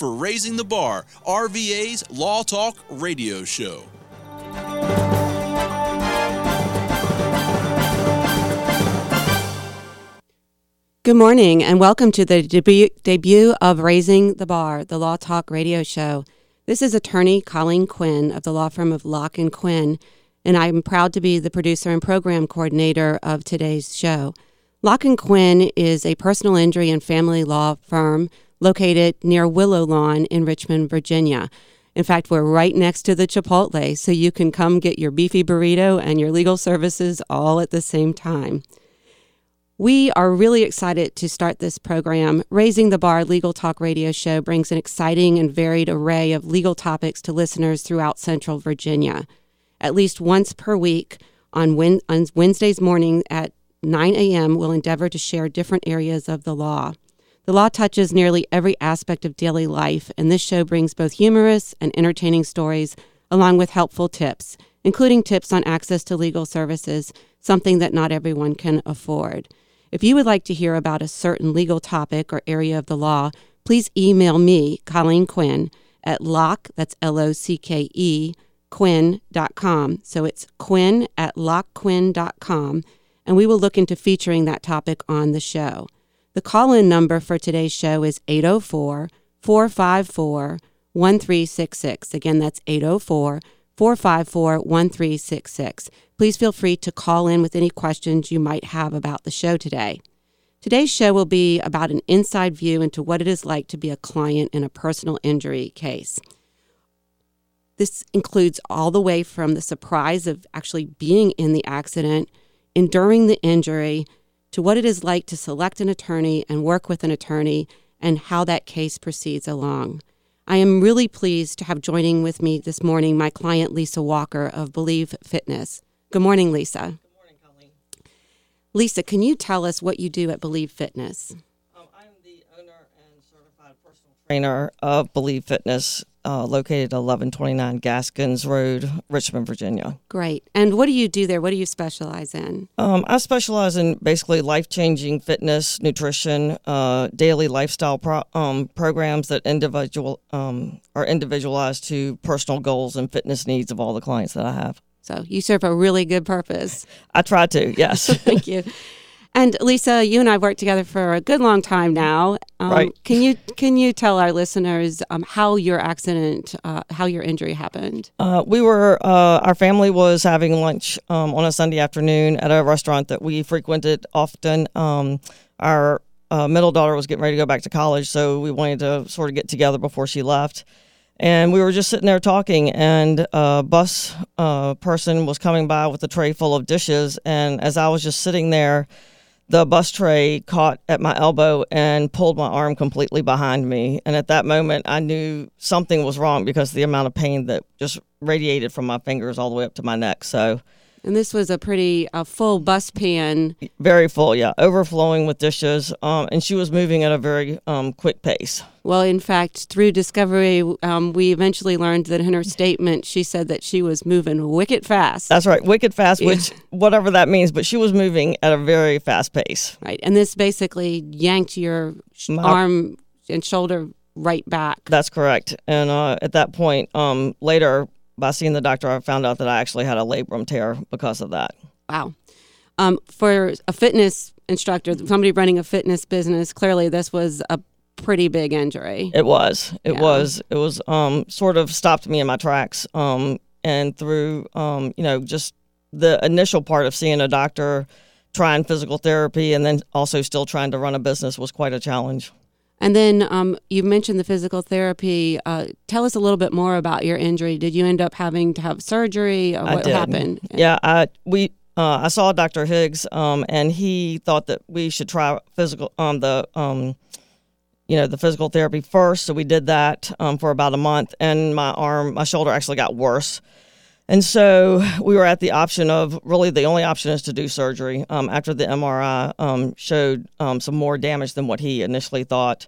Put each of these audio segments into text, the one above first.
for Raising the Bar, RVA's Law Talk radio show. Good morning, and welcome to the debut, debut of Raising the Bar, the Law Talk radio show. This is attorney Colleen Quinn of the law firm of Locke and Quinn, and I'm proud to be the producer and program coordinator of today's show. Locke and Quinn is a personal injury and family law firm located near Willow Lawn in Richmond, Virginia. In fact, we're right next to the Chipotle, so you can come get your beefy burrito and your legal services all at the same time. We are really excited to start this program. Raising the Bar Legal Talk radio show brings an exciting and varied array of legal topics to listeners throughout Central Virginia. At least once per week on, Wednesdays morning at 9 a.m., we'll endeavor to share different areas of the law. The law touches nearly every aspect of daily life, and this show brings both humorous and entertaining stories along with helpful tips, including tips on access to legal services, something that not everyone can afford. If you would like to hear about a certain legal topic or area of the law, please email me, Colleen Quinn, at lock, that's L O C K E, quinn.com. So it's quinn at lockequinn.com, and we will look into featuring that topic on the show. The call in number for today's show is 804 454 1366. Again, that's 804 454 1366. Please feel free to call in with any questions you might have about the show today. Today's show will be about an inside view into what it is like to be a client in a personal injury case. This includes all the way from the surprise of actually being in the accident, enduring the injury, to what it is like to select an attorney and work with an attorney, and how that case proceeds along. I am really pleased to have joining with me this morning my client Lisa Walker of Believe Fitness. Good morning, Lisa. Good morning, Colleen. Lisa, can you tell us what you do at Believe Fitness? Um, I'm the owner and certified personal trainer of Believe Fitness, uh, located at 1129 Gaskins Road, Richmond, Virginia. Great. And what do you do there? What do you specialize in? Um, I specialize in basically life changing fitness, nutrition, uh, daily lifestyle pro- um, programs that individual um, are individualized to personal goals and fitness needs of all the clients that I have. So you serve a really good purpose. I try to, yes. Thank you. And Lisa, you and I have worked together for a good long time now. Um, right. Can you can you tell our listeners um, how your accident, uh, how your injury happened? Uh, we were uh, our family was having lunch um, on a Sunday afternoon at a restaurant that we frequented often. Um, our uh, middle daughter was getting ready to go back to college, so we wanted to sort of get together before she left. And we were just sitting there talking, and a bus uh, person was coming by with a tray full of dishes. And as I was just sitting there, the bus tray caught at my elbow and pulled my arm completely behind me. And at that moment, I knew something was wrong because the amount of pain that just radiated from my fingers all the way up to my neck. So and this was a pretty uh, full bus pan. Very full, yeah, overflowing with dishes. Um, and she was moving at a very um, quick pace. Well, in fact, through discovery, um, we eventually learned that in her statement, she said that she was moving wicked fast. That's right, wicked fast, which whatever that means, but she was moving at a very fast pace. Right. And this basically yanked your My, arm and shoulder right back. That's correct. And uh, at that point, um, later, by seeing the doctor, I found out that I actually had a labrum tear because of that. Wow. Um, for a fitness instructor, somebody running a fitness business, clearly this was a pretty big injury. It was. It yeah. was. It was um, sort of stopped me in my tracks. Um, and through, um, you know, just the initial part of seeing a doctor, trying physical therapy, and then also still trying to run a business was quite a challenge. And then um, you mentioned the physical therapy. Uh, tell us a little bit more about your injury. Did you end up having to have surgery? Or what happened? Yeah, I, we uh, I saw Dr. Higgs, um, and he thought that we should try physical um, the um, you know the physical therapy first. So we did that um, for about a month, and my arm, my shoulder actually got worse. And so we were at the option of really the only option is to do surgery um, after the MRI um, showed um, some more damage than what he initially thought.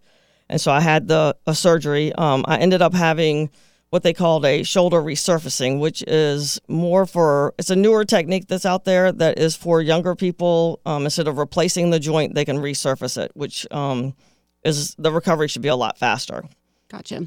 And so I had the a surgery. Um, I ended up having what they called a shoulder resurfacing, which is more for it's a newer technique that's out there that is for younger people. Um, instead of replacing the joint, they can resurface it, which um, is the recovery should be a lot faster. Gotcha.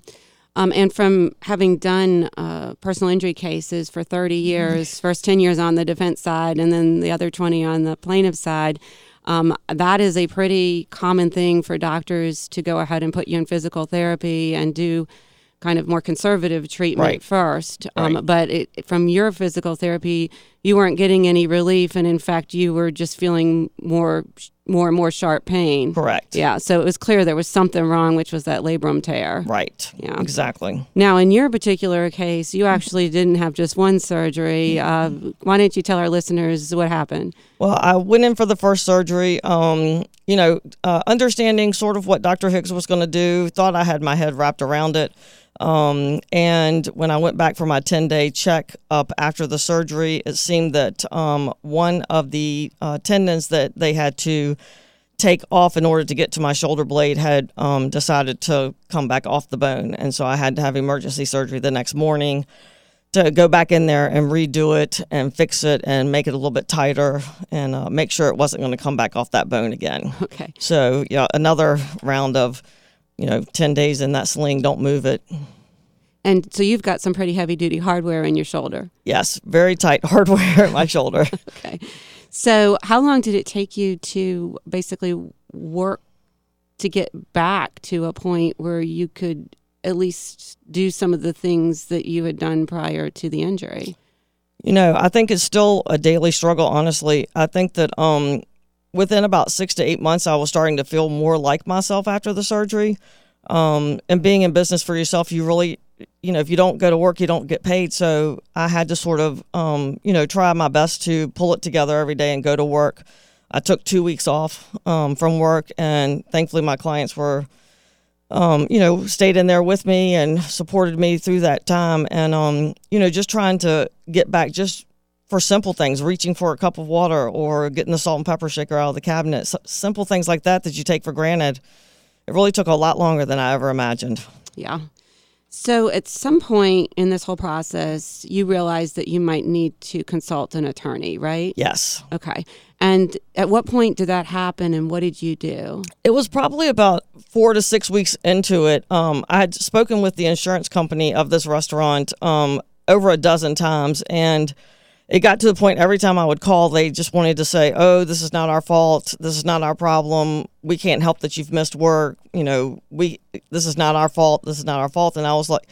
Um, and from having done uh, personal injury cases for 30 years, first 10 years on the defense side and then the other 20 on the plaintiff side, um, that is a pretty common thing for doctors to go ahead and put you in physical therapy and do kind of more conservative treatment Right. first. Um, Right. But it, from your physical therapy, you weren't getting any relief, and in fact, you were just feeling more, more and more sharp pain. Correct. Yeah, so it was clear there was something wrong, which was that labrum tear. Right. Yeah. Exactly. Now, in your particular case, you actually didn't have just one surgery. Uh, why don't you tell our listeners what happened? Well, I went in for the first surgery. Um, you know, uh, understanding sort of what Dr. Hicks was going to do, thought I had my head wrapped around it. Um, and when I went back for my 10 day check up after the surgery, it seemed that um, one of the uh, tendons that they had to take off in order to get to my shoulder blade had um, decided to come back off the bone. And so I had to have emergency surgery the next morning to go back in there and redo it and fix it and make it a little bit tighter and uh, make sure it wasn't going to come back off that bone again. Okay. So, yeah, another round of, you know, 10 days in that sling, don't move it. And so you've got some pretty heavy duty hardware in your shoulder. Yes, very tight hardware at my shoulder. Okay. So, how long did it take you to basically work to get back to a point where you could at least do some of the things that you had done prior to the injury? You know, I think it's still a daily struggle, honestly. I think that um, within about six to eight months, I was starting to feel more like myself after the surgery. Um, and being in business for yourself, you really, you know, if you don't go to work, you don't get paid. So I had to sort of, um, you know, try my best to pull it together every day and go to work. I took two weeks off um, from work, and thankfully, my clients were um, you know, stayed in there with me and supported me through that time. And, um, you know, just trying to get back just for simple things, reaching for a cup of water or getting the salt and pepper shaker out of the cabinet, S- simple things like that that you take for granted. It really took a lot longer than I ever imagined. Yeah. So, at some point in this whole process, you realized that you might need to consult an attorney, right? Yes. Okay. And at what point did that happen and what did you do? It was probably about four to six weeks into it. Um, I had spoken with the insurance company of this restaurant um, over a dozen times, and it got to the point every time I would call, they just wanted to say, "Oh, this is not our fault. This is not our problem. We can't help that you've missed work. You know, we this is not our fault. This is not our fault." And I was like,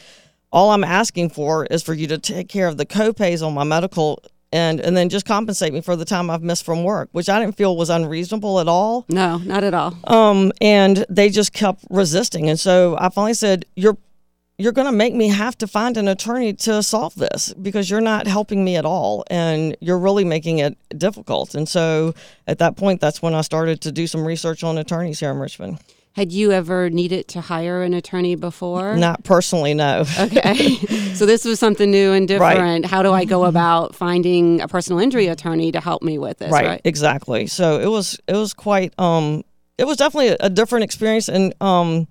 "All I'm asking for is for you to take care of the copays on my medical." And, and then just compensate me for the time I've missed from work, which I didn't feel was unreasonable at all. No, not at all. Um, and they just kept resisting. And so I finally said, "You're you're going to make me have to find an attorney to solve this because you're not helping me at all, and you're really making it difficult." And so at that point, that's when I started to do some research on attorneys here in Richmond. Had you ever needed to hire an attorney before? Not personally, no. Okay. so this was something new and different. Right. How do I go about finding a personal injury attorney to help me with this? right, Right. exactly. So it was it was quite um it was definitely a, a different experience and um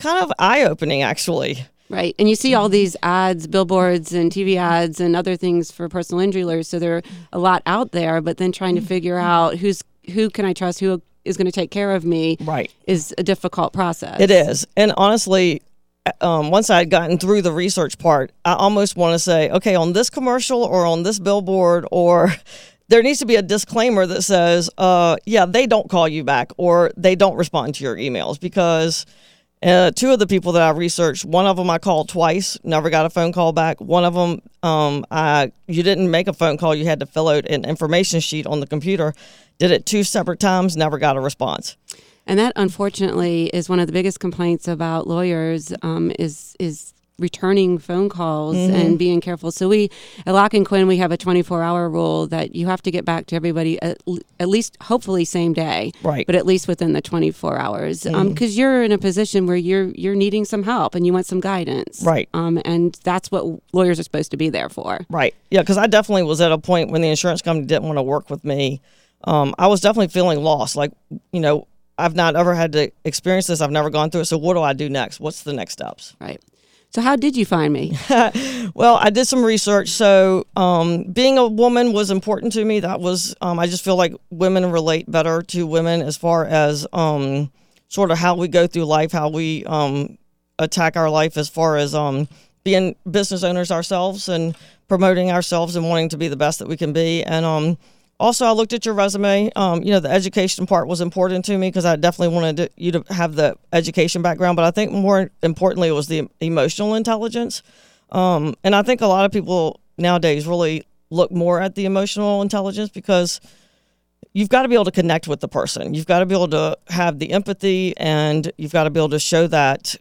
kind of eye opening actually. Right. And you see all these ads, billboards and TV ads and other things for personal injury lawyers. So there are a lot out there, but then trying to figure out who's who can I trust, who is going to take care of me Right. is a difficult process. It is. And honestly, um, once I had gotten through the research part, I almost want to say, okay, on this commercial or on this billboard, or there needs to be a disclaimer that says, uh, yeah, they don't call you back or they don't respond to your emails because. Uh, two of the people that I researched, one of them I called twice, never got a phone call back. One of them, um, I you didn't make a phone call, you had to fill out an information sheet on the computer. Did it two separate times, never got a response. And that, unfortunately, is one of the biggest complaints about lawyers um, is is returning phone calls Mm-hmm. and being careful. So we at Locke and Quinn we have a 24 hour rule that you have to get back to everybody at, at least hopefully same day, Right. But at least within the 24 hours, because you're in a position where you're you're needing some help and you want some guidance, Right. Um, and that's what lawyers are supposed to be there for. Right. Yeah, because I definitely was at a point when the insurance company didn't want to work with me. Um, I was definitely feeling lost. Like, you know, I've not ever had to experience this. I've never gone through it. So what do I do next? What's the next steps? Right. So how did you find me? Well, I did some research. So, um, being a woman was important to me. That was, um, I just feel like women relate better to women as far as um, sort of how we go through life, how we um, attack our life as far as um, being business owners ourselves and promoting ourselves and wanting to be the best that we can be. And um, also, I looked at your resume. Um, you know, the education part was important to me because I definitely wanted to, you to have the education background. But I think more importantly, it was the emotional intelligence. Um, and I think a lot of people nowadays really look more at the emotional intelligence because you've got to be able to connect with the person. You've got to be able to have the empathy and you've got to be able to show that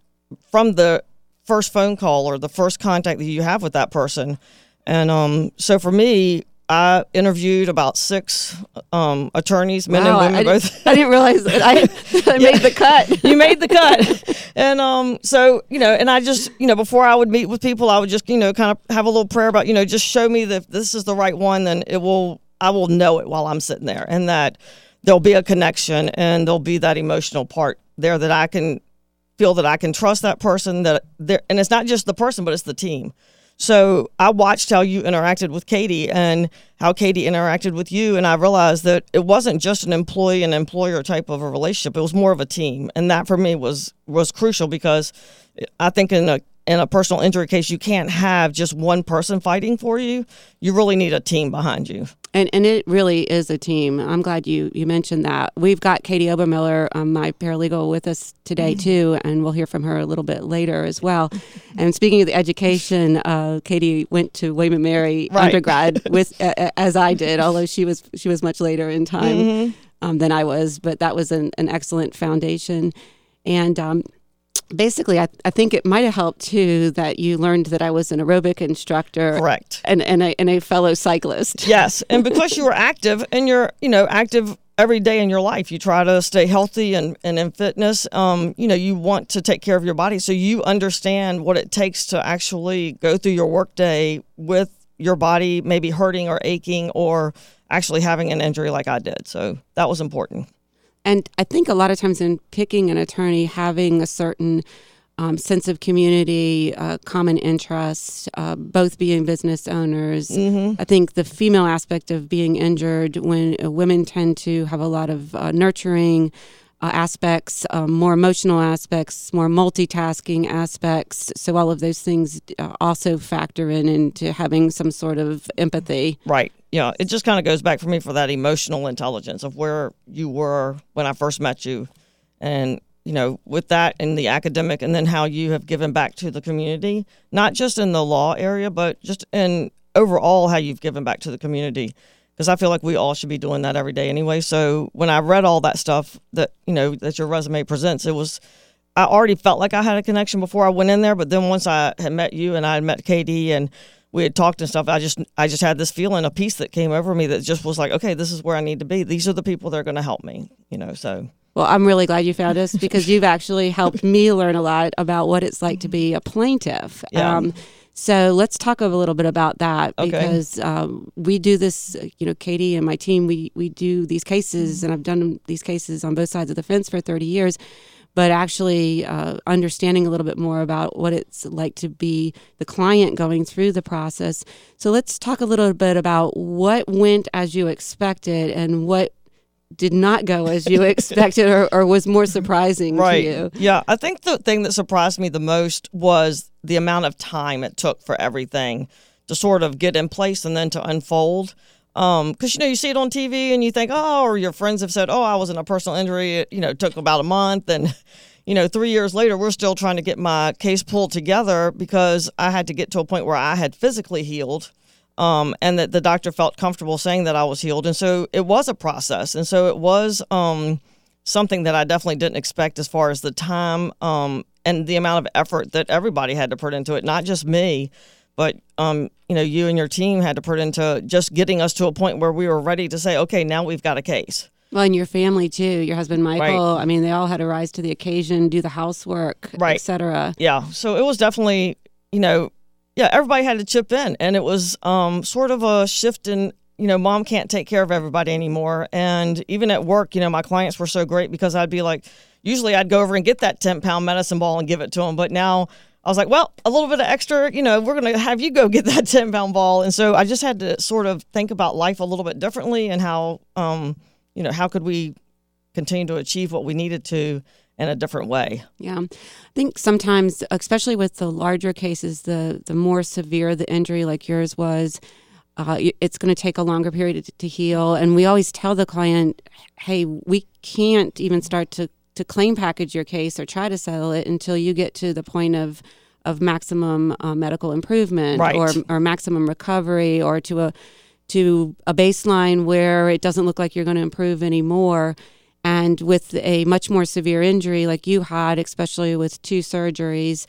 from the first phone call or the first contact that you have with that person. And um, so for me, I interviewed about six um, attorneys, men Wow, and women I, both. didn't, I didn't realize that I, I made the cut. you made the cut. And um, so, you know, and I just, you know, before I would meet with people, I would just, you know, kind of have a little prayer about, you know, just show me that if this is the right one, then it will, I will know it while I'm sitting there and that there'll be a connection and there'll be that emotional part there that I can feel that I can trust that person that there, and it's not just the person, but it's the team. So I watched how you interacted with Katie and how Katie interacted with you, and I realized that it wasn't just an employee and employer type of a relationship; it was more of a team, and that for me was was crucial because I think in a in a personal injury case, you can't have just one person fighting for you. You really need a team behind you. And and it really is a team. I'm glad you you mentioned that. We've got Katie Obermiller, um, my paralegal, with us today Mm-hmm. too, and we'll hear from her a little bit later as well. And speaking of the education, uh, Katie went to William and Mary Right. undergrad with uh, as I did, although she was she was much later in time Mm-hmm. um, than I was. But that was an, an excellent foundation, and. Um, Basically, I, I think it might have helped too that you learned that I was an aerobic instructor Correct. and, and, a, and a fellow cyclist. Yes, and because you were active and you're, you know, active every day in your life, you try to stay healthy and, and in fitness. Um, you know, you want to take care of your body, so you understand what it takes to actually go through your workday with your body maybe hurting or aching or actually having an injury like I did. So that was important. And I think a lot of times in picking an attorney, having a certain um, sense of community, uh, common interest, uh, both being business owners. I think the female aspect of being injured, when uh, women tend to have a lot of uh, nurturing uh, aspects, um, more emotional aspects, more multitasking aspects. So all of those things uh, also factor in into having some sort of empathy. Right. Yeah. It just kind of goes back for me for that emotional intelligence of where you were when I first met you. And, you know, with that and the academic, and then how you have given back to the community, not just in the law area, but just in overall how you've given back to the community. Because I feel like we all should be doing that every day anyway. So when I read all that stuff that, you know, that your resume presents, it was, I already felt like I had a connection before I went in there. But then once I had met you and I had met Katie and we had talked and stuff, I just I just had this feeling, a peace that came over me that just was like, okay, this is where I need to be. These are the people that are going to help me, you know. So Well, I'm really glad you found us because you've actually helped me learn a lot about what it's like to be a plaintiff. Um, Yeah. so let's talk a little bit about that Okay. because um, we do this. You know, Katie and my team, we we do these cases, and I've done these cases on both sides of the fence for 30 years. But actually, uh, understanding a little bit more about what it's like to be the client going through the process. So let's talk a little bit about what went as you expected and what did not go as you expected or, or was more surprising right, to you. yeah. I think the thing that surprised me the most was the amount of time it took for everything to sort of get in place and then to unfold. Because you know you see it on TV and you think, oh, or your friends have said, oh, I was in a personal injury. It you know took about a month, and you know three years later we're still trying to get my case pulled together because I had to get to a point where I had physically healed. Um, and that the doctor felt comfortable saying that I was healed, and so it was a process, and so it was um, something that I definitely didn't expect as far as the time um, and the amount of effort that everybody had to put into it, not just me, but um, you know, you and your team had to put into just getting us to a point where we were ready to say, okay, now we've got a case. Well, and your family too, your husband Michael. I mean, they all had to rise to the occasion, do the housework, Right. etc. Yeah, so it was definitely, you know, yeah, everybody had to chip in, and it was um, sort of a shift in. You know, mom can't take care of everybody anymore. And even at work, you know, my clients were so great because I'd be like, usually I'd go over and get that 10 pound medicine ball and give it to them. But now I was like, well, a little bit of extra, you know, we're going to have you go get that 10 pound ball. And so I just had to sort of think about life a little bit differently and how, um, you know, how could we continue to achieve what we needed to in a different way. Yeah, I think sometimes, especially with the larger cases, the the more severe the injury, like yours was, uh, it's going to take a longer period to, to, heal. And we always tell the client, "Hey, we can't even start to to claim package your case or try to settle it until you get to the point of." Of maximum uh, medical improvement right. or, or maximum recovery, or to a to a baseline where it doesn't look like you're going to improve anymore. And with a much more severe injury like you had, especially with two surgeries,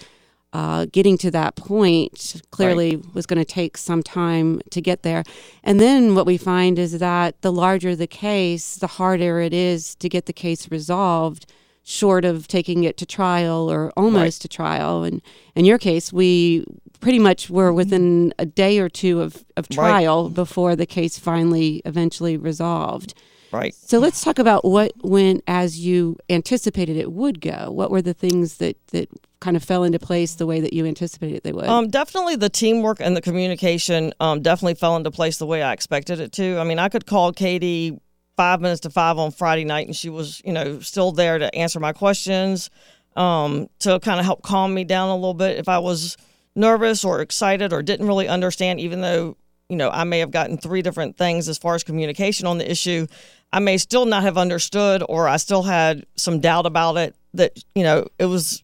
uh, getting to that point clearly right. was going to take some time to get there. And then what we find is that the larger the case, the harder it is to get the case resolved, short of taking it to trial or almost right. to trial. And in your case, we pretty much were within a day or two of, of trial right. before the case finally eventually resolved. Right. So let's talk about what went as you anticipated it would go. What were the things that that kind of fell into place the way that you anticipated they would? Um, definitely the teamwork and the communication um, definitely fell into place the way I expected it to. I mean, I could call Katie five minutes to five on Friday night, and she was, you know, still there to answer my questions, um, to kind of help calm me down a little bit if I was nervous or excited or didn't really understand, even though you know I may have gotten three different things as far as communication on the issue. I may still not have understood, or I still had some doubt about it. That you know, it was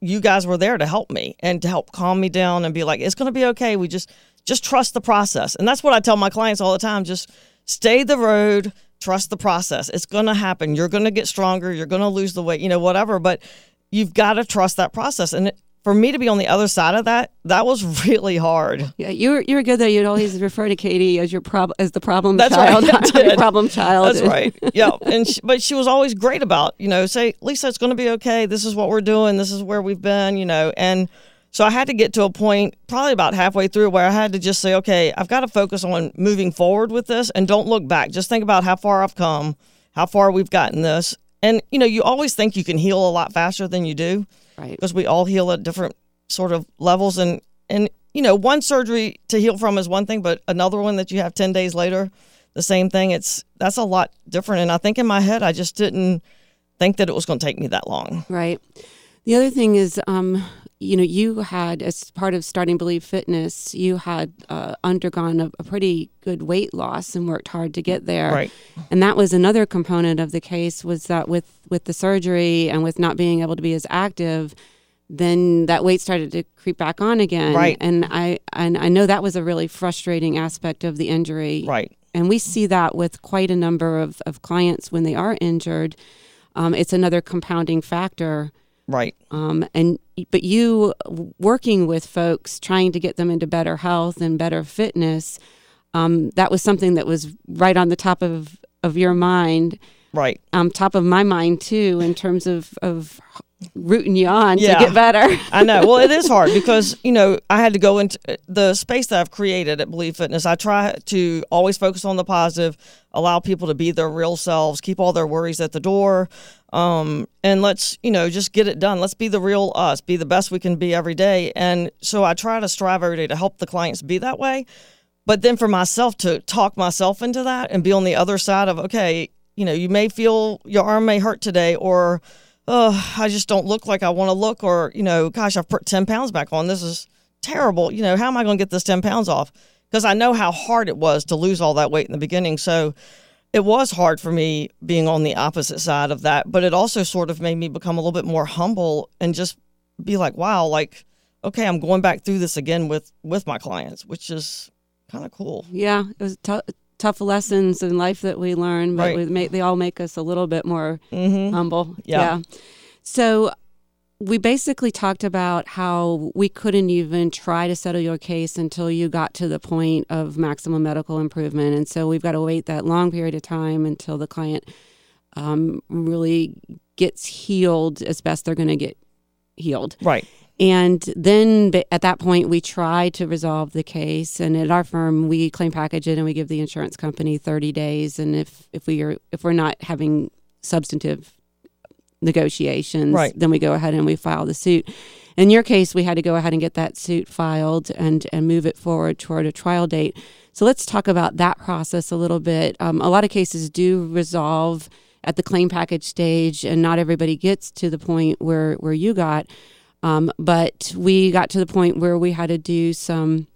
you guys were there to help me and to help calm me down and be like, it's going to be okay. We just just trust the process, and that's what I tell my clients all the time. Just stay the road, trust the process. It's going to happen. You're going to get stronger. You're going to lose the weight, you know, whatever. But you've got to trust that process, and for me to be on the other side of that, that was really hard. Yeah, you were you were good though. You'd always refer to Katie as your prob as the problem That's child, right, problem child. That's right. Yeah, and she, but she was always great about you know say Lisa, it's going to be okay. This is what we're doing. This is where we've been. You know, and so I had to get to a point probably about halfway through where I had to just say, okay, I've got to focus on moving forward with this and don't look back. Just think about how far I've come, how far we've gotten this, and you know, you always think you can heal a lot faster than you do right? Because we all heal at different sort of levels, and and you know, one surgery to heal from is one thing, but another one that you have ten days later, the same thing. It's that's a lot different. And I think in my head, I just didn't think that it was going to take me that long. Right. The other thing is, um, you know, you had as part of starting Believe Fitness, you had uh, undergone a, a, pretty good weight loss and worked hard to get there. Right. And that was another component of the case was that with with the surgery and with not being able to be as active, then that weight started to creep back on again. Right. And I and I know that was a really frustrating aspect of the injury. Right. And we see that with quite a number of, of clients when they are injured. Um, it's another compounding factor Right. Um, and but you working with folks, trying to get them into better health and better fitness, um, that was something that was right on the top of of your mind. Right. Um, top of my mind too, in terms of of rooting you on yeah. to get better. I know. Well, it is hard because you know I had to go into the space that I've created at Believe Fitness. I try to always focus on the positive, allow people to be their real selves, keep all their worries at the door, um, and let's you know just get it done. Let's be the real us, be the best we can be every day. And so I try to strive every day to help the clients be that way. But then for myself to talk myself into that and be on the other side of okay, you know, you may feel your arm may hurt today or oh, I just don't look like I want to look, or, you know, gosh, I've put 10 pounds back on. This is terrible. You know, how am I going to get this 10 pounds off? Because I know how hard it was to lose all that weight in the beginning. So it was hard for me being on the opposite side of that, but it also sort of made me become a little bit more humble and just be like, wow, like, okay, I'm going back through this again with with my clients, which is kind of cool. Yeah, it was tough tough lessons in life that we learn, but right. make, they all make us a little bit more mm-hmm. humble. Yeah. yeah. So we basically talked about how we couldn't even try to settle your case until you got to the point of maximum medical improvement. And so we've got to wait that long period of time until the client um, really gets healed as best they're going to get healed. Right. And then at that point, we try to resolve the case. And at our firm, we claim package it and we give the insurance company 30 days. And if, if we are if we're not having substantive negotiations, right. then we go ahead and we file the suit. In your case, we had to go ahead and get that suit filed and and move it forward toward a trial date. So let's talk about that process a little bit. Um, a lot of cases do resolve at the claim package stage, and not everybody gets to the point where where you got. Um, but we got to the point where we had to do some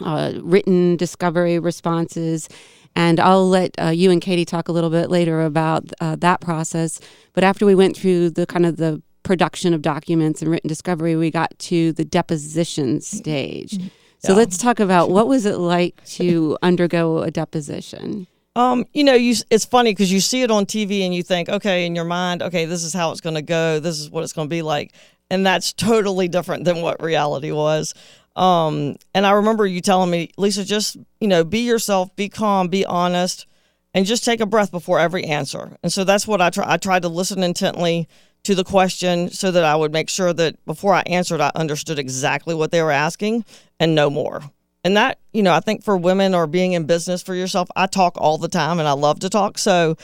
uh, written discovery responses. And I'll let uh, you and Katie talk a little bit later about uh, that process. But after we went through the kind of the production of documents and written discovery, we got to the deposition stage. So Yeah. let's talk about what was it like to undergo a deposition. Um, you know, you it's funny because you see it on TV and you think, okay, in your mind, okay, this is how it's going to go. This is what it's going to be like, and that's totally different than what reality was. Um, and I remember you telling me, Lisa, just you know, be yourself, be calm, be honest, and just take a breath before every answer. And so that's what I try. I tried to listen intently to the question so that I would make sure that before I answered, I understood exactly what they were asking and no more. And that, you know, I think for women or being in business for yourself, I talk all the time and I love to talk. So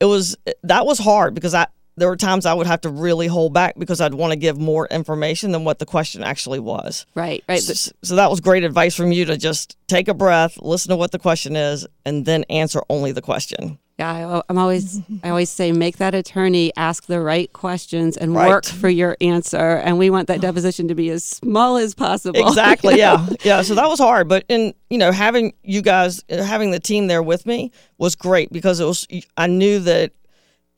it was that was hard because I there were times I would have to really hold back because I'd want to give more information than what the question actually was. Right, right. So, so that was great advice from you to just take a breath, listen to what the question is, and then answer only the question. Yeah, I, I'm always I always say make that attorney ask the right questions and Right. work for your answer. And we want that oh. deposition to be as small as possible. Exactly. Yeah. Yeah. So that was hard, but in you know having you guys having the team there with me was great because it was I knew that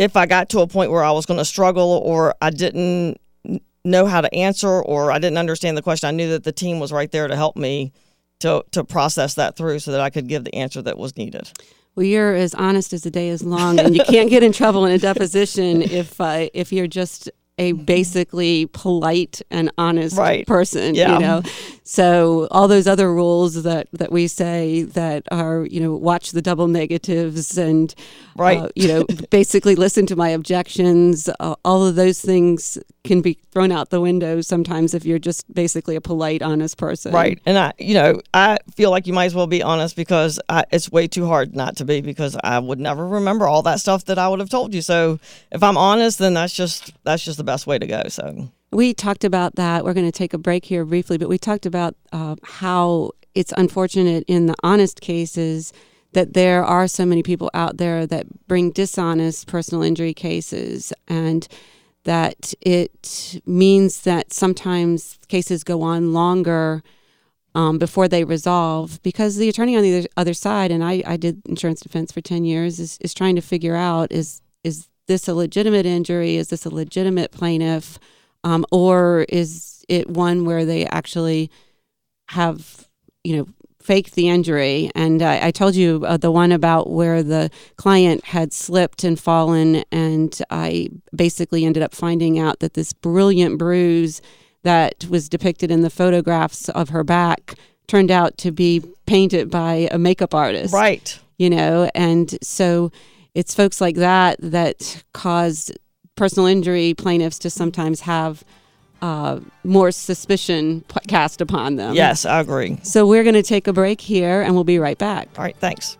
if I got to a point where I was going to struggle or I didn't know how to answer or I didn't understand the question, I knew that the team was right there to help me to to process that through so that I could give the answer that was needed. Well, you're as honest as the day is long, and you can't get in trouble in a deposition if uh, if you're just a basically polite and honest Right. person. Yeah. You know, so all those other rules that that we say that are you know watch the double negatives and Right. uh, you know basically listen to my objections. Uh, all of those things can be thrown out the window sometimes if you're just basically a polite, honest person. Right. And I, you know, I feel like you might as well be honest because I, it's way too hard not to be because I would never remember all that stuff that I would have told you. So if I'm honest, then that's just that's just the best way to go. So We talked about that. We're going to take a break here briefly, but we talked about uh, how it's unfortunate in the honest cases that there are so many people out there that bring dishonest personal injury cases and that it means that sometimes cases go on longer um, before they resolve because the attorney on the other, side and I, I did insurance defense for 10 years is, is trying to figure out is is this a legitimate injury? Is this a legitimate plaintiff? Um, or is it one where they actually have you know faked the injury? And I, I told you uh, the one about where the client had slipped and fallen and i basically ended up finding out that this brilliant bruise that was depicted in the photographs of her back turned out to be painted by a makeup artist. Right, you know and so it's folks like that that cause personal injury plaintiffs to sometimes have uh, more suspicion p- cast upon them yes, I agree. so we're going to take a break here and we'll be right back All right, thanks.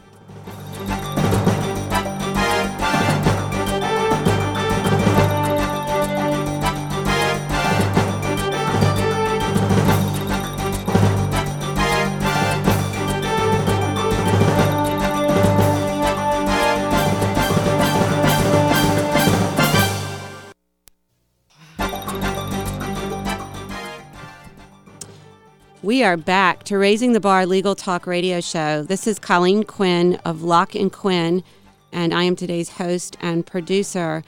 We are back to Raising the Bar Legal Talk radio show. This is Colleen Quinn of Locke and Quinn, and I am today's host and producer.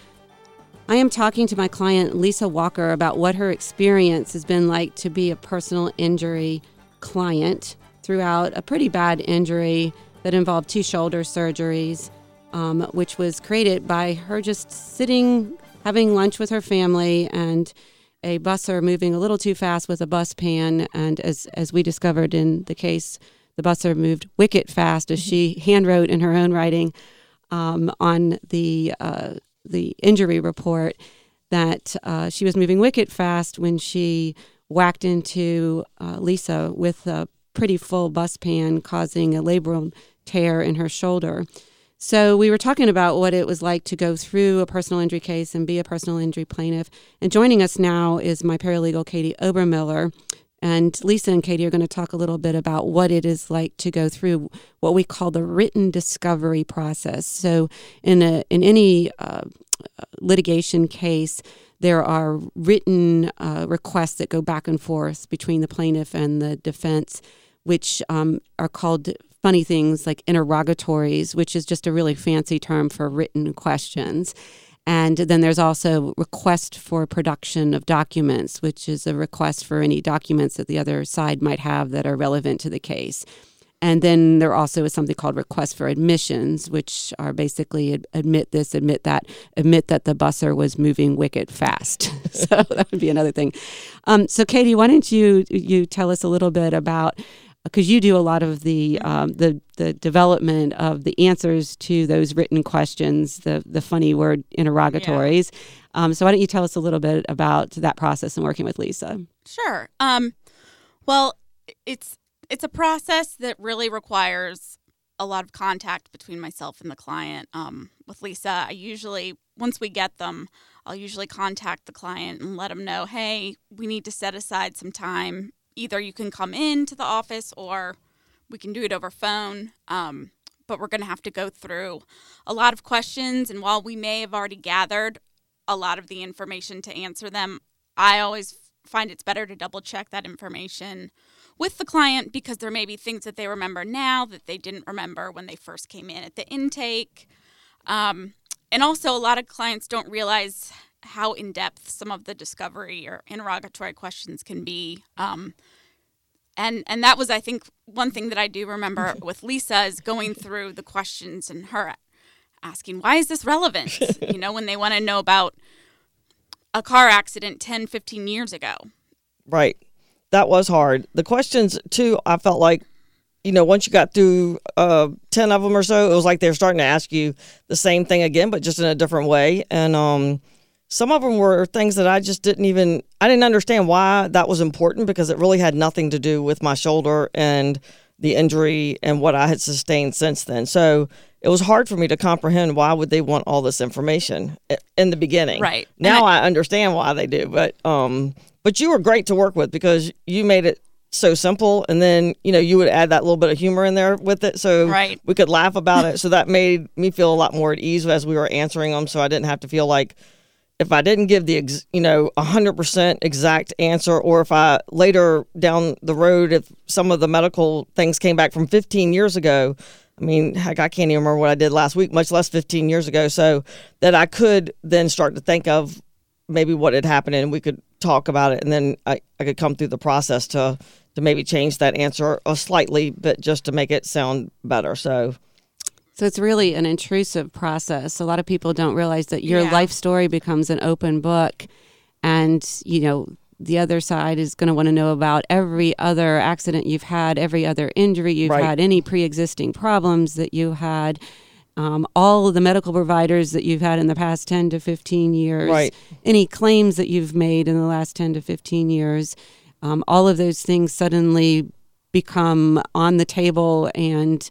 I am talking to my client Lisa Walker about what her experience has been like to be a personal injury client throughout a pretty bad injury that involved two shoulder surgeries, um, which was created by her just sitting, having lunch with her family, and a busser moving a little too fast with a bus pan. And as, as we discovered in the case, the busser moved wicked fast, as she handwrote in her own writing um, on the uh, the injury report that uh, she was moving wicked fast when she whacked into uh, Lisa with a pretty full bus pan, causing a labrum tear in her shoulder. So we were talking about what it was like to go through a personal injury case and be a personal injury plaintiff. And joining us now is my paralegal Katie Obermiller. And Lisa and Katie are going to talk a little bit about what it is like to go through what we call the written discovery process. So, in a in any uh, litigation case, there are written uh, requests that go back and forth between the plaintiff and the defense, which um, are called funny things like interrogatories, which is just a really fancy term for written questions. And then there's also request for production of documents, which is a request for any documents that the other side might have that are relevant to the case. And then there also is something called request for admissions, which are basically admit this, admit that, admit that the busser was moving wicked fast. so that would be another thing. Um, so, Katie, why don't you you tell us a little bit about because you do a lot of the um, the the development of the answers to those written questions, the the funny word interrogatories. Yeah. Um, so why don't you tell us a little bit about that process and working with Lisa? Sure. Um, well, it's it's a process that really requires a lot of contact between myself and the client. Um, with Lisa, I usually, once we get them, I'll usually contact the client and let them know, hey, we need to set aside some time. Either you can come in to the office or we can do it over phone. Um, but we're going to have to go through a lot of questions. And while we may have already gathered a lot of the information to answer them, I always find it's better to double check that information with the client because there may be things that they remember now that they didn't remember when they first came in at the intake. Um, and also, a lot of clients don't realize how in depth some of the discovery or interrogatory questions can be. Um, and and that was, I think, one thing that I do remember with Lisa is going through the questions and her asking, "Why is this relevant?" you know, when they want to know about a car accident 10, 15 years ago. Right that was hard. The questions too, I felt like, you know, once you got through uh, ten of them or so, it was like they're starting to ask you the same thing again, but just in a different way. And um, some of them were things that I just didn't even I didn't understand why that was important because it really had nothing to do with my shoulder and the injury and what I had sustained since then. So it was hard for me to comprehend why would they want all this information in the beginning. Right. Now I, I, understand why they do, but um but you were great to work with because you made it so simple and then you know you would add that little bit of humor in there with it so right. we could laugh about it so that made me feel a lot more at ease as we were answering them so i didn't have to feel like if i didn't give the ex, you know 100% exact answer or if i later down the road if some of the medical things came back from 15 years ago i mean heck i can't even remember what i did last week much less 15 years ago so that i could then start to think of maybe what had happened and we could talk about it, and then I, I could come through the process to to maybe change that answer a slightly, but just to make it sound better. So. So it's really an intrusive process. A lot of people don't realize that your yeah. life story becomes an open book, and you know the other side is going to want to know about every other accident you've had, every other injury you've right. had, any pre-existing problems that you had um, all of the medical providers that you've had in the past 10 to 15 years, right. any claims that you've made in the last 10 to 15 years, um, all of those things suddenly become on the table and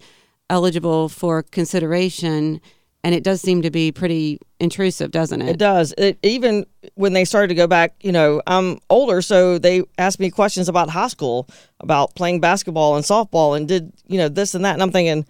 eligible for consideration. And it does seem to be pretty intrusive, doesn't it? It does. It, even when they started to go back, you know, I'm older, so they asked me questions about high school, about playing basketball and softball, and did you know this and that, and I'm thinking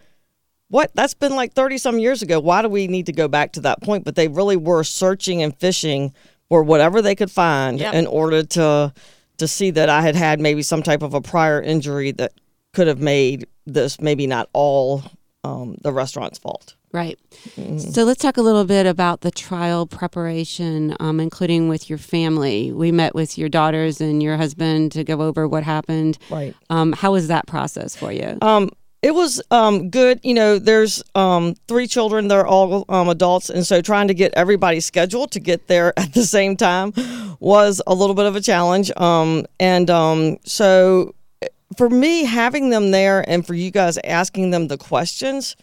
what that's been like 30 some years ago why do we need to go back to that point but they really were searching and fishing for whatever they could find yep. in order to to see that i had had maybe some type of a prior injury that could have made this maybe not all um, the restaurant's fault right mm-hmm. so let's talk a little bit about the trial preparation um, including with your family we met with your daughters and your husband to go over what happened right um, how was that process for you um, it was um, good. You know, there's um, three children. They're all um, adults. And so trying to get everybody's schedule to get there at the same time was a little bit of a challenge. Um, and um, so for me, having them there and for you guys asking them the questions,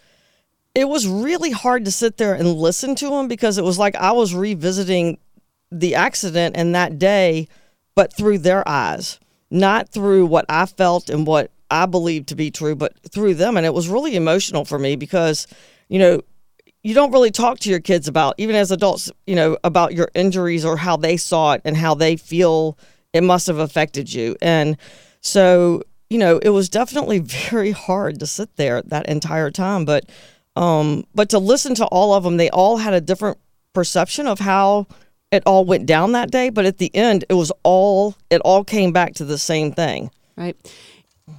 it was really hard to sit there and listen to them because it was like I was revisiting the accident and that day, but through their eyes, not through what I felt and what I believed to be true, but through them. And it was really emotional for me because, you know, you don't really talk to your kids about, even as adults, you know, about your injuries or how they saw it and how they feel it must have affected you. And So, you know, it was definitely very hard to sit there that entire time. But, um, but to listen to all of them, they all had a different perception of how it all went down that day. But at the end, it was all, it all came back to the same thing. Right.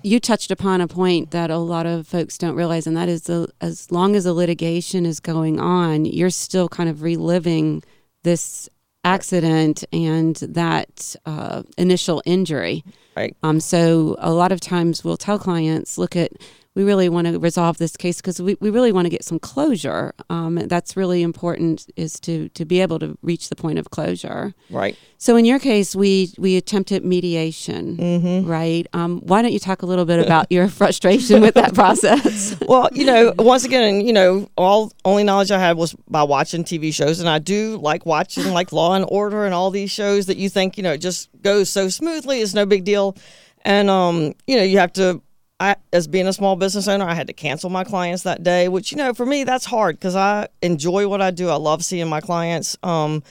You touched upon a point that a lot of folks don't realize, and that is the, as long as the litigation is going on, you're still kind of reliving this accident and that uh, initial injury. Right. Um, so a lot of times we'll tell clients, look at, we really want to resolve this case because we, we really want to get some closure. Um, that's really important is to, to be able to reach the point of closure. Right. So in your case, we, we attempted mediation, Mm-hmm. right? Um, why don't you talk a little bit about your frustration with that process? well, you know, once again, you know, all only knowledge I had was by watching TV shows, and I do like watching like Law and Order and all these shows that you think you know just goes so smoothly, it's no big deal, and um, you know, you have to. I, as being a small business owner, I had to cancel my clients that day, which you know, for me, that's hard because I enjoy what I do. I love seeing my clients, um,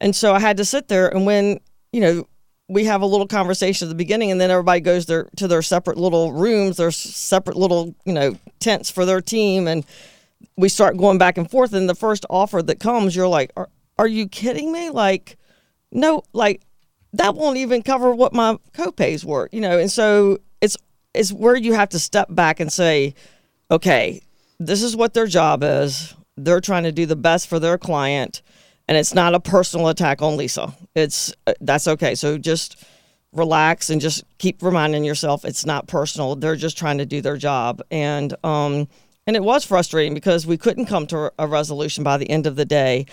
and so I had to sit there, and when you know we have a little conversation at the beginning and then everybody goes their to their separate little rooms their separate little you know tents for their team and we start going back and forth and the first offer that comes you're like are, are you kidding me like no like that won't even cover what my copays were you know and so it's it's where you have to step back and say okay this is what their job is they're trying to do the best for their client and it's not a personal attack on Lisa. It's uh, that's okay. So just relax and just keep reminding yourself it's not personal. They're just trying to do their job, and um, and it was frustrating because we couldn't come to a resolution by the end of the day,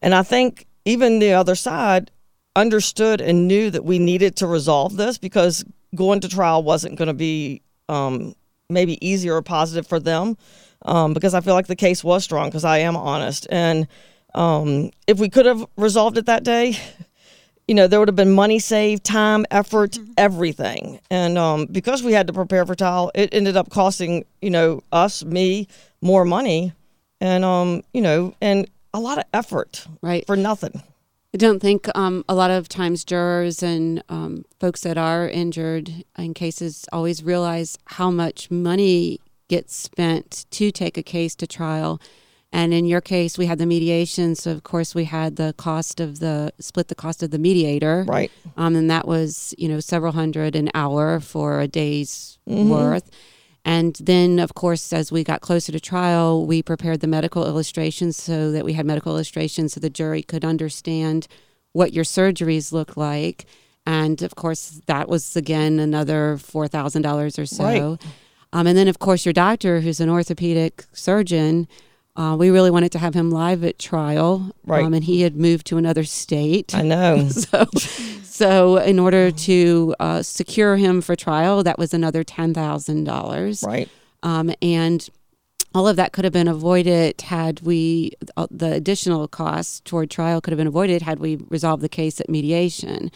and I think even the other side understood and knew that we needed to resolve this because going to trial wasn't going to be um, maybe easier or positive for them um, because I feel like the case was strong because I am honest and um, if we could have resolved it that day, you know, there would have been money saved, time, effort, everything. And um, because we had to prepare for trial, it ended up costing, you know, us, me, more money, and um, you know, and a lot of effort Right. for nothing. I don't think um, a lot of times jurors and um, folks that are injured in cases always realize how much money gets spent to take a case to trial. And in your case, we had the mediation, so of course we had the cost of the split the cost of the mediator, Right. Um, and that was you know several hundred an hour for a day's worth. And then, of course, as we got closer to trial, we prepared the medical illustrations so that we had medical illustrations so the jury could understand what your surgeries look like. And of course, that was again another $4,000 or so. Right. Um, and then, of course, your doctor, who's an orthopedic surgeon, uh, we really wanted to have him live at trial. Right. Um, and he had moved to another state. I know. So, so in order to uh, secure him for trial, that was another ten thousand dollars. right. Um, and all of that could have been avoided had we uh, the additional costs toward trial could have been avoided had we resolved the case at mediation.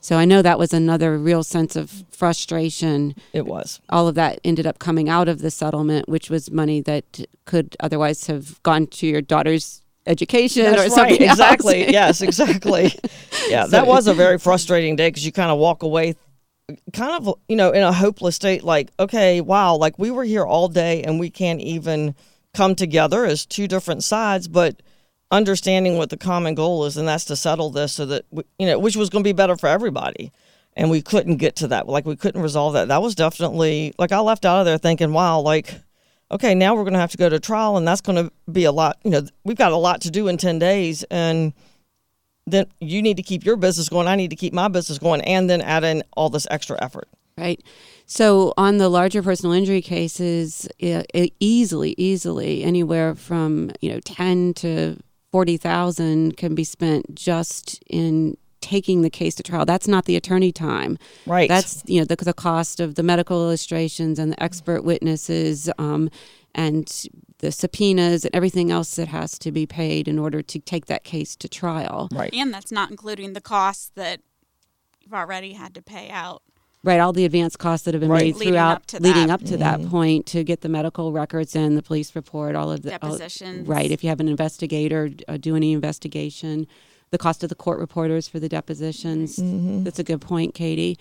So I know that was another real sense of frustration. It was. All of that ended up coming out of the settlement, which was money that could otherwise have gone to your daughter's education or That's something right. Exactly. yes, exactly. Yeah, that was a very frustrating day because you kind of walk away, kind of, you know, in a hopeless state. Like, okay, wow, like we were here all day and we can't even come together as two different sides, but understanding what the common goal is, and that's to settle this so that we, you know, which was going to be better for everybody. And we couldn't get to that. Like we couldn't resolve that. That was definitely like I left out of there thinking, wow, like okay, now we're going to have to go to trial, and that's going to be a lot. You know, we've got a lot to do in 10 days, and then you need to keep your business going. I need to keep my business going, and then add in all this extra effort. Right. So on the larger personal injury cases, it, it easily, easily anywhere from you know ten to forty thousand can be spent just in taking the case to trial. That's not the attorney time. Right. That's you know the, the cost of the medical illustrations and the expert witnesses um, and the subpoenas and everything else that has to be paid in order to take that case to trial. right. And that's not including the costs that you've already had to pay out. Right, all the advanced costs that have been Right. made Leading throughout, up to leading that. up to that point to get the medical records and the police report, all of the Depositions. right, if you have an investigator uh, do any investigation, the cost of the court reporters for the depositions. That's a good point, Katie.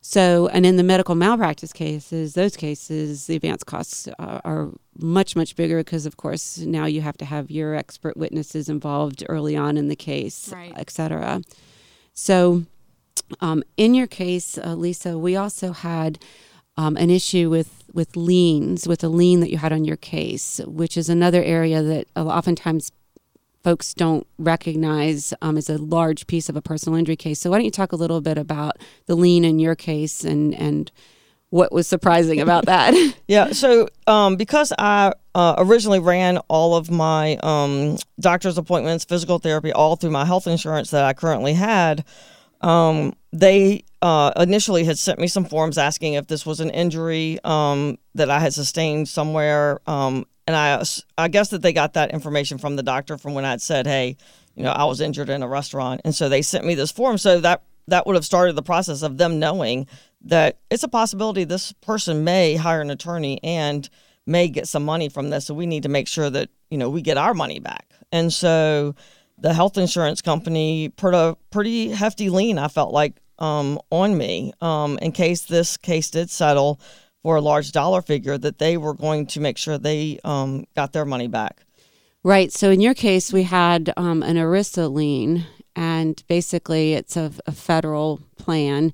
So, and in the medical malpractice cases, those cases, the advance costs uh, are much, much bigger because, of course, now you have to have your expert witnesses involved early on in the case, Right. et cetera. So, um, in your case, uh, Lisa, we also had um, an issue with with liens, with a lien that you had on your case, which is another area that oftentimes folks don't recognize um, as a large piece of a personal injury case. So, why don't you talk a little bit about the lien in your case and and what was surprising about that? Yeah. So um, because I uh, originally ran all of my um, doctor's appointments, physical therapy, all through my health insurance that I currently had, um, they uh, initially had sent me some forms asking if this was an injury um, that I had sustained somewhere. Um, and I, I guess that they got that information from the doctor from when I'd said, hey, you know, I was injured in a restaurant. And so they sent me this form. So that that would have started the process of them knowing that it's a possibility this person may hire an attorney and may get some money from this. So we need to make sure that, you know, we get our money back. And so the health insurance company put a pretty hefty lien, I felt like, um, on me um, in case this case did settle for a large dollar figure, that they were going to make sure they um, got their money back. Right. So in your case, we had um, an ERISA lien, and basically it's a, a federal plan.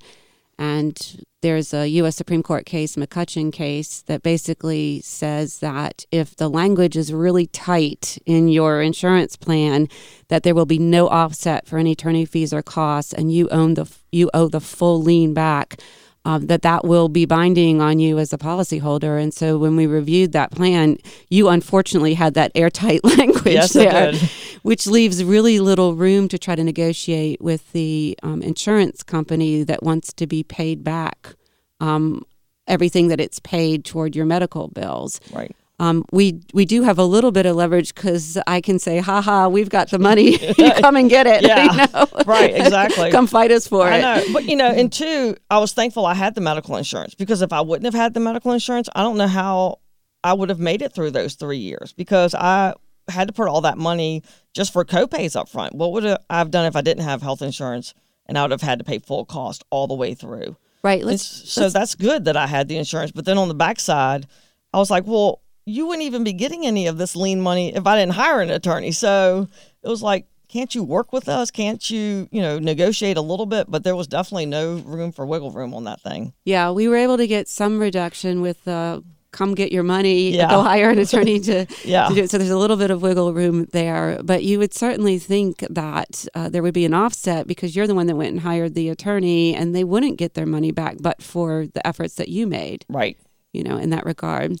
And there's a U.S. Supreme Court case, McCutchen case, that basically says that if the language is really tight in your insurance plan, that there will be no offset for any attorney fees or costs, and you own the you owe the full lien back um, that that will be binding on you as a policyholder. And so when we reviewed that plan, you unfortunately had that airtight language Yes, I there, did. Which leaves really little room to try to negotiate with the um, insurance company that wants to be paid back um, everything that it's paid toward your medical bills. Right. Um, we we do have a little bit of leverage because I can say, "Ha ha, we've got the money. you come and get it." Yeah. you know? Right, exactly. come fight us for it. I it. know, but you know, and two, I was thankful I had the medical insurance because if I wouldn't have had the medical insurance, I don't know how I would have made it through those three years because I had to put all that money just for copays up front. What would I have done if I didn't have health insurance and I would have had to pay full cost all the way through? Right. Let's, so that's good that I had the insurance. But then on the backside, I was like, well, you wouldn't even be getting any of this lien money if I didn't hire an attorney. So it was like, can't you work with us? Can't you, you know, negotiate a little bit? But there was definitely no room for wiggle room on that thing. Yeah, we were able to get some reduction with uh, come get your money, Yeah. go hire an attorney to, Yeah. to do it. So there's a little bit of wiggle room there. But you would certainly think that uh, there would be an offset because you're the one that went and hired the attorney and they wouldn't get their money back but for the efforts that you made, Right. you know, in that regard.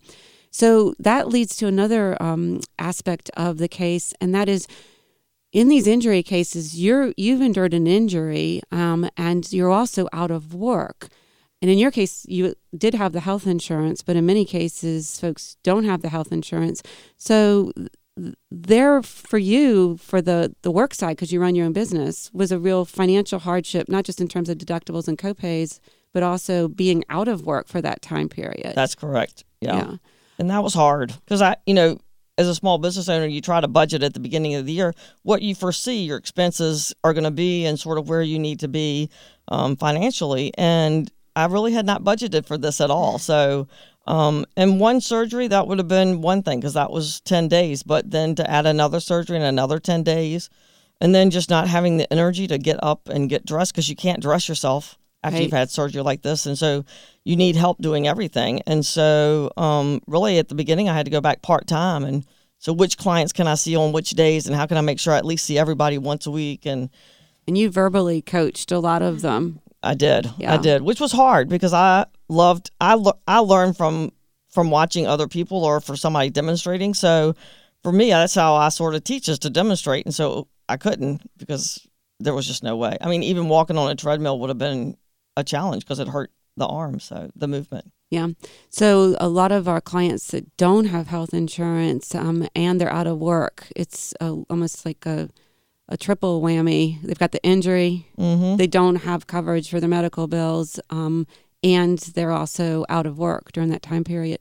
So that leads to another um, aspect of the case, and that is in these injury cases, you're you've endured an injury, um, and you're also out of work. And in your case, you did have the health insurance, but in many cases, folks don't have the health insurance. So there for you for the the work side because you run your own business was a real financial hardship, not just in terms of deductibles and copays, but also being out of work for that time period. That's correct. Yeah. yeah. And that was hard because I, you know, as a small business owner, you try to budget at the beginning of the year what you foresee your expenses are going to be and sort of where you need to be um, financially. And I really had not budgeted for this at all. So, um, and one surgery, that would have been one thing because that was 10 days. But then to add another surgery in another 10 days, and then just not having the energy to get up and get dressed because you can't dress yourself after Right. you've had surgery like this. And so you need help doing everything. And so, um, really, at the beginning, I had to go back part time. And so, which clients can I see on which days, and how can I make sure I at least see everybody once a week? And And you verbally coached a lot of them. I did, Yeah. I did, which was hard because I loved, I le- I learned from from watching other people or for somebody demonstrating. So, for me, that's how I sort of teach is to demonstrate. And so I couldn't because there was just no way. I mean, even walking on a treadmill would have been a challenge because it hurt the arm, so the movement. Yeah. So a lot of our clients that don't have health insurance um, and they're out of work, it's a, almost like a, a triple whammy. They've got the injury, Mm-hmm. they don't have coverage for their medical bills, um, and they're also out of work during that time period.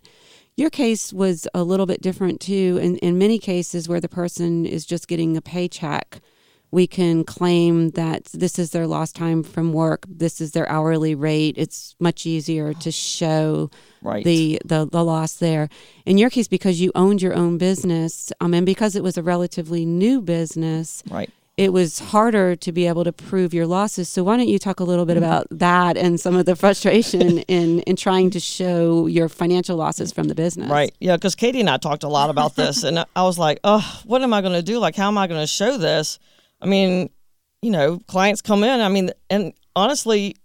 Your case was a little bit different too. In, in many cases where the person is just getting a paycheck, we can claim that this is their lost time from work. This is their hourly rate. It's much easier to show Right. the, the the loss there. In your case, because you owned your own business, um, and because it was a relatively new business, right. it was harder to be able to prove your losses. So why don't you talk a little Mm-hmm. bit about that and some of the frustration in in trying to show your financial losses from the business? Right. Yeah, because Katie and I talked a lot about this, and I was like, "Oh, what am I going to do? Like, how am I going to show this?" I mean, you know, clients come in. I mean, and honestly,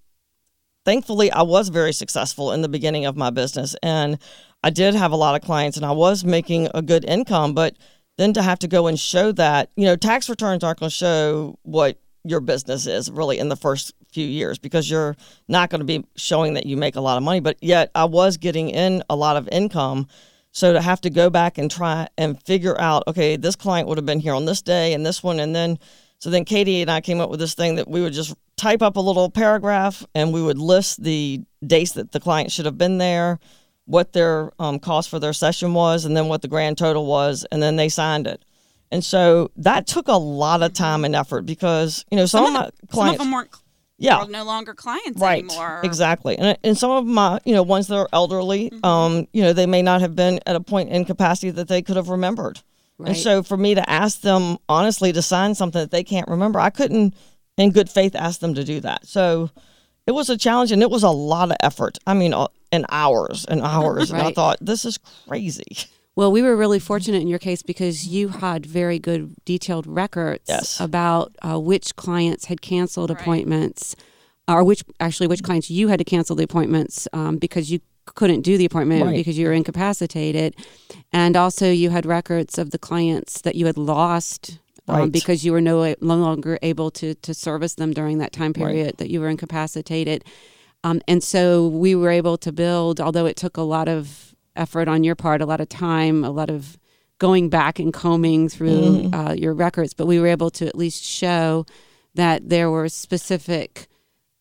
thankfully, I was very successful in the beginning of my business, and I did have a lot of clients, and I was making a good income. But then to have to go and show that, you know, tax returns aren't going to show what your business is really in the first few years because you're not going to be showing that you make a lot of money. But yet, I was getting in a lot of income. So to have to go back and try and figure out, okay, this client would have been here on this day and this one, and then so then Katie and I came up with this thing that we would just type up a little paragraph and we would list the dates that the client should have been there, what their um, cost for their session was, and then what the grand total was, and then they signed it. And so that took a lot of time and effort because you know some, Some of of, my the, some of clients, them weren't yeah, were no longer clients right anymore. exactly and, and some of my you know ones that are elderly Mm-hmm. um you know they may not have been at a point in capacity that they could have remembered Right. and so for me to ask them honestly to sign something that they can't remember i couldn't in good faith ask them to do that so it was a challenge and it was a lot of effort i mean uh, and hours and hours and i thought this is crazy Well, we were really fortunate in your case because you had very good detailed records Yes. about uh, which clients had canceled Right. appointments, or which actually which clients you had to cancel the appointments um, because you couldn't do the appointment Right. because you were incapacitated, and also you had records of the clients that you had lost. Um, Right. because you were no, no longer able to, to service them during that time Right. period that you were incapacitated. Um, and so we were able to build, although it took a lot of effort on your part, a lot of time, a lot of going back and combing through uh, your records, but we were able to at least show that there were specific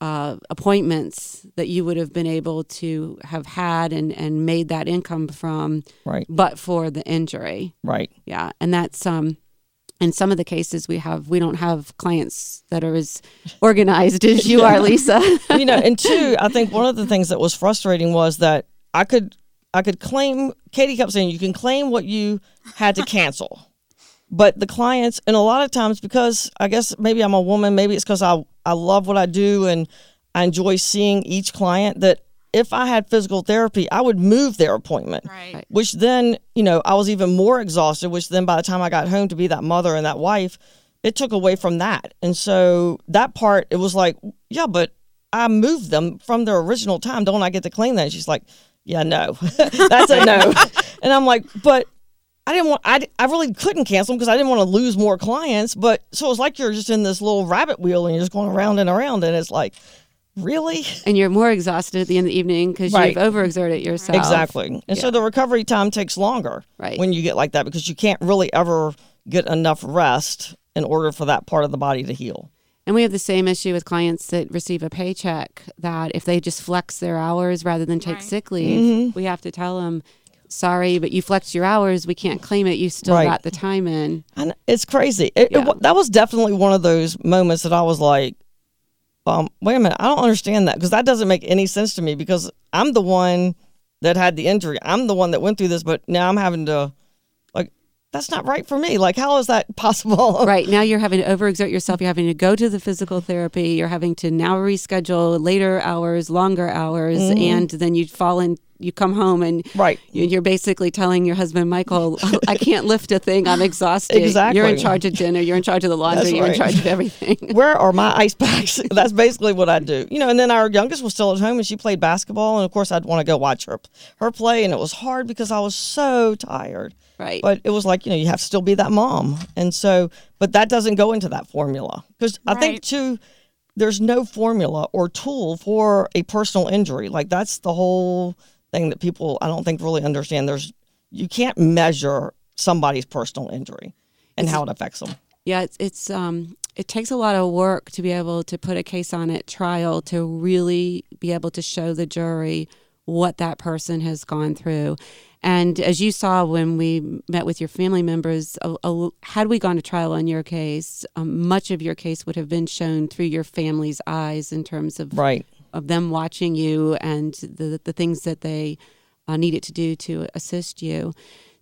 uh, appointments that you would have been able to have had and, and made that income from, right but for the injury. right Yeah, and that's um, in some of the cases we have we don't have clients that are as organized as you are, Lisa. you know, and two, I think one of the things that was frustrating was that I could I could claim Katie kept saying you can claim what you had to cancel. But the clients and a lot of times because I guess maybe I'm a woman, maybe it's because I, I love what I do and I enjoy seeing each client that if I had physical therapy, I would move their appointment. Right. Right. Which then, you know, I was even more exhausted, which then by the time I got home to be that mother and that wife, it took away from that. And so that part, it was like, yeah, but I moved them from their original time. Don't I get to claim that? And she's like, yeah, no, that's a no. and I'm like, but I didn't want, I, I really couldn't cancel them because I didn't want to lose more clients. But so it's like you're just in this little rabbit wheel and you're just going around and around. And it's like, really? and you're more exhausted at the end of the evening because Right. you've overexerted yourself. Exactly. And so the recovery time takes longer Right. when you get like that because you can't really ever get enough rest in order for that part of the body to heal. And we have the same issue with clients that receive a paycheck that if they just flex their hours rather than take Right. sick leave, Mm-hmm. we have to tell them, sorry, but you flexed your hours. We can't claim it. You still Right. got the time in. And it's crazy. It, it Yeah. wa- that was definitely one of those moments that I was like, um, wait a minute, I don't understand that because that doesn't make any sense to me because I'm the one that had the injury. I'm the one that went through this, but now I'm having to, like, that's not right for me. Like, how is that possible? right now, you're having to overexert yourself. You're having to go to the physical therapy. You're having to now reschedule later hours, longer hours, Mm-hmm. and then you fall in. You come home and Right. you- you're basically telling your husband, Michael, I can't lift a thing. I'm exhausted. Exactly. You're in charge of dinner. You're in charge of the laundry. That's You're in charge of everything. where are my ice packs? That's basically what I do. You know, and then our youngest was still at home and she played basketball. And of course, I'd want to go watch her her play. And it was hard because I was so tired. Right. But it was like, you know, you have to still be that mom. And so, but that doesn't go into that formula. Because I think, too, there's no formula or tool for a personal injury. Like, that's the whole thing that people, I don't think, really understand. There's, you can't measure somebody's personal injury and how it affects them. Yeah, it's it's um it takes a lot of work to be able to put a case on at trial to really be able to show the jury what that person has gone through. And as you saw when we met with your family members, a, a, had we gone to trial on your case, um, much of your case would have been shown through your family's eyes in terms of right of them watching you and the the things that they uh, needed to do to assist you.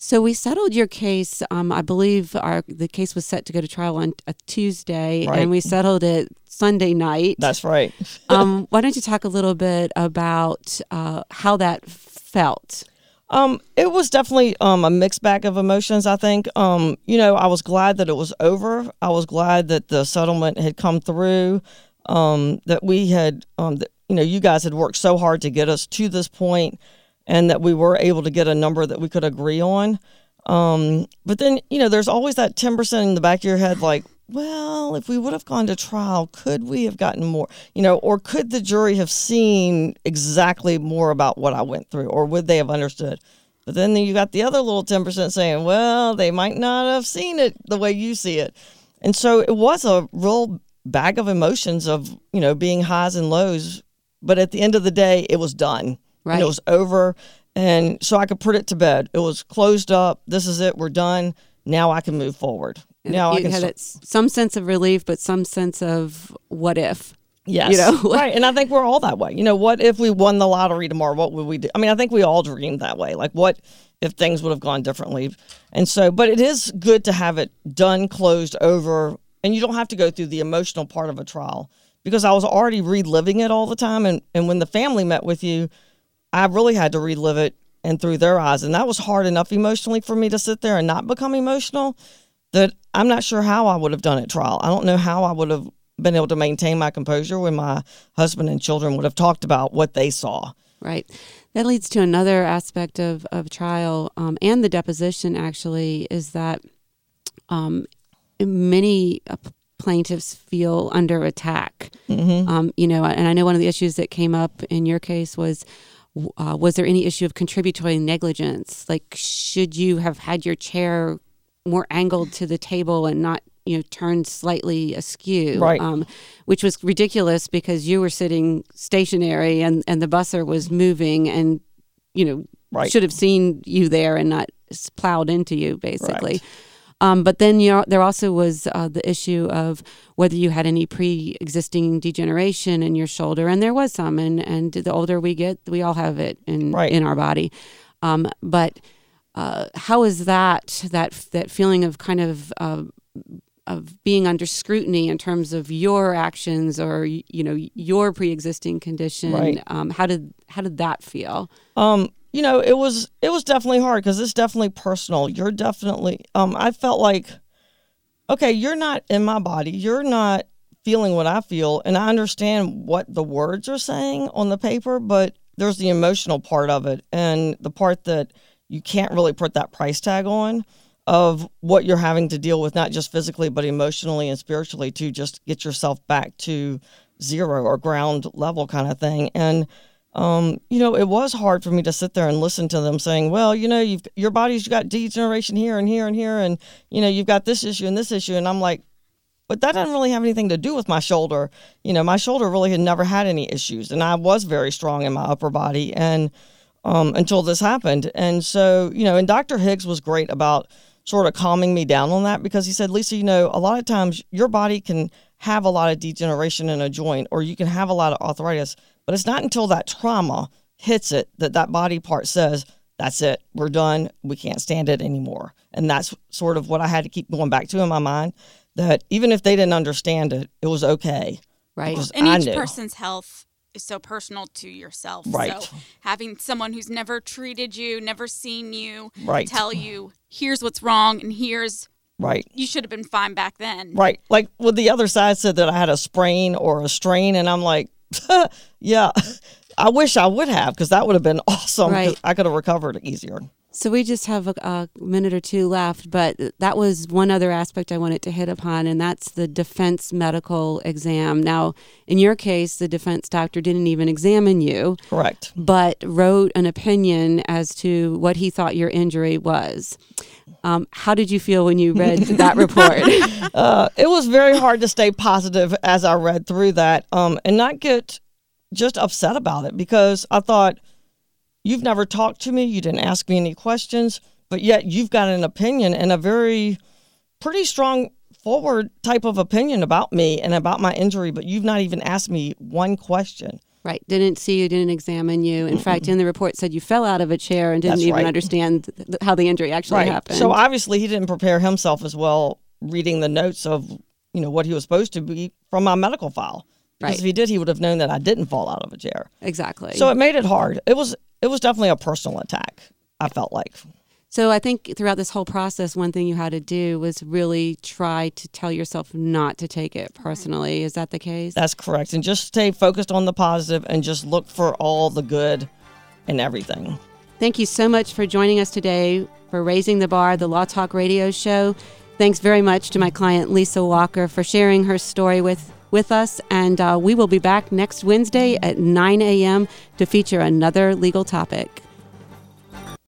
So we settled your case. Um, I believe our the case was set to go to trial on a Tuesday, Right. and we settled it Sunday night. that's right um, why don't you talk a little bit about uh, how that felt? Um, it was definitely um, a mixed bag of emotions. I think. Um, you know, I was glad that it was over. I was glad that the settlement had come through. Um, that we had, um, that, you know, you guys had worked so hard to get us to this point, and that we were able to get a number that we could agree on. Um, but then, you know, there's always that ten percent in the back of your head, like, well, if we would have gone to trial, could we have gotten more? You know, or could the jury have seen exactly more about what I went through, or would they have understood? But then you got the other little 10% saying, well, they might not have seen it the way you see it. And so it was a real bag of emotions of, you know, being highs and lows. But at the end of the day, it was done. Right. And it was over. And so I could put it to bed. It was closed up. This is it. We're done. Now I can move forward. Now I can had it, some sense of relief, but some sense of what if. Yes. You know? right. And I think we're all that way. You know, what if we won the lottery tomorrow? What would we do? I mean, I think we all dreamed that way. Like, what if things would have gone differently? And so, but it is good to have it done, closed, over, and you don't have to go through the emotional part of a trial because I was already reliving it all the time. And, and when the family met with you, I really had to relive it and through their eyes. And that was hard enough emotionally for me to sit there and not become emotional that I'm not sure how I would have done at trial. I don't know how I would have been able to maintain my composure when my husband and children would have talked about what they saw. Right. That leads to another aspect of, of trial um, and the deposition, actually, is that um, many uh, plaintiffs feel under attack. Mm-hmm. Um, you know, and I know one of the issues that came up in your case was uh, was there any issue of contributory negligence? Like, should you have had your chair more angled to the table and not, you know, turned slightly askew? Right. Um, which was ridiculous because you were sitting stationary and, and the busser was moving and, you know, Right. should have seen you there and not plowed into you, basically. Right. Um, but then you know, there also was uh, the issue of whether you had any pre-existing degeneration in your shoulder, and there was some. And, and the older we get, we all have it in Right. in our body. Um, but uh, how is that that that feeling of kind of uh, of being under scrutiny in terms of your actions or you know your pre-existing condition? Right. Um, how did how did that feel? Um, you know, it was it was definitely hard because it's definitely personal. You're definitely um I felt like okay, you're not in my body. You're not feeling what I feel and I understand what the words are saying on the paper, but there's the emotional part of it and the part that you can't really put that price tag on of what you're having to deal with not just physically but emotionally and spiritually to just get yourself back to zero or ground level kind of thing and um, you know, it was hard for me to sit there and listen to them saying, "Well, you know, you've your body's got degeneration here and here and here, and you know, you've got this issue and this issue," and I'm like, "But that doesn't really have anything to do with my shoulder. You know, my shoulder really had never had any issues, and I was very strong in my upper body, and um, until this happened, and so you know, and Dr. Higgs was great about sort of calming me down on that because he said, Lisa, you know, a lot of times your body can have a lot of degeneration in a joint or you can have a lot of arthritis, but it's not until that trauma hits it that that body part says, that's it, we're done, we can't stand it anymore. And that's sort of what I had to keep going back to in my mind that even if they didn't understand it, it was okay. Right. Because And I each knew. person's health is so personal to yourself. Right. So having someone who's never treated you, never seen you, Right. tell you, here's what's wrong and here's Right. you should have been fine back then. Right. Like well, the other side said that I had a sprain or a strain, and I'm like, yeah, I wish I would have because that would have been awesome. Right. I could have recovered easier. So we just have a, a minute or two left, but that was one other aspect I wanted to hit upon, and that's the defense medical exam. Now, in your case, the defense doctor didn't even examine you, Correct. but wrote an opinion as to what he thought your injury was. Um, how did you feel when you read that report? Uh, it was very hard to stay positive as I read through that um, and not get just upset about it because I thought, You've never talked to me. You didn't ask me any questions, but yet you've got an opinion and a very pretty strong forward type of opinion about me and about my injury, but you've not even asked me one question. Right. Didn't see you, didn't examine you. In fact, in the report said you fell out of a chair and didn't That's even right. understand th- how the injury actually happened. So obviously he didn't prepare himself as well reading the notes of, you know, what he was supposed to be from my medical file. Because Right. if he did, he would have known that I didn't fall out of a chair. exactly. So it made it hard. It was it was definitely a personal attack. I felt like. So I think throughout this whole process, one thing you had to do was really try to tell yourself not to take it personally. Is that the case? That's correct. And just stay focused on the positive and just look for all the good in everything. Thank you so much for joining us today for Raising the Bar, the Law Talk radio show. Thanks very much to my client, Lisa Walker, for sharing her story with, with us. And uh, we will be back next Wednesday at 9 a.m. to feature another legal topic.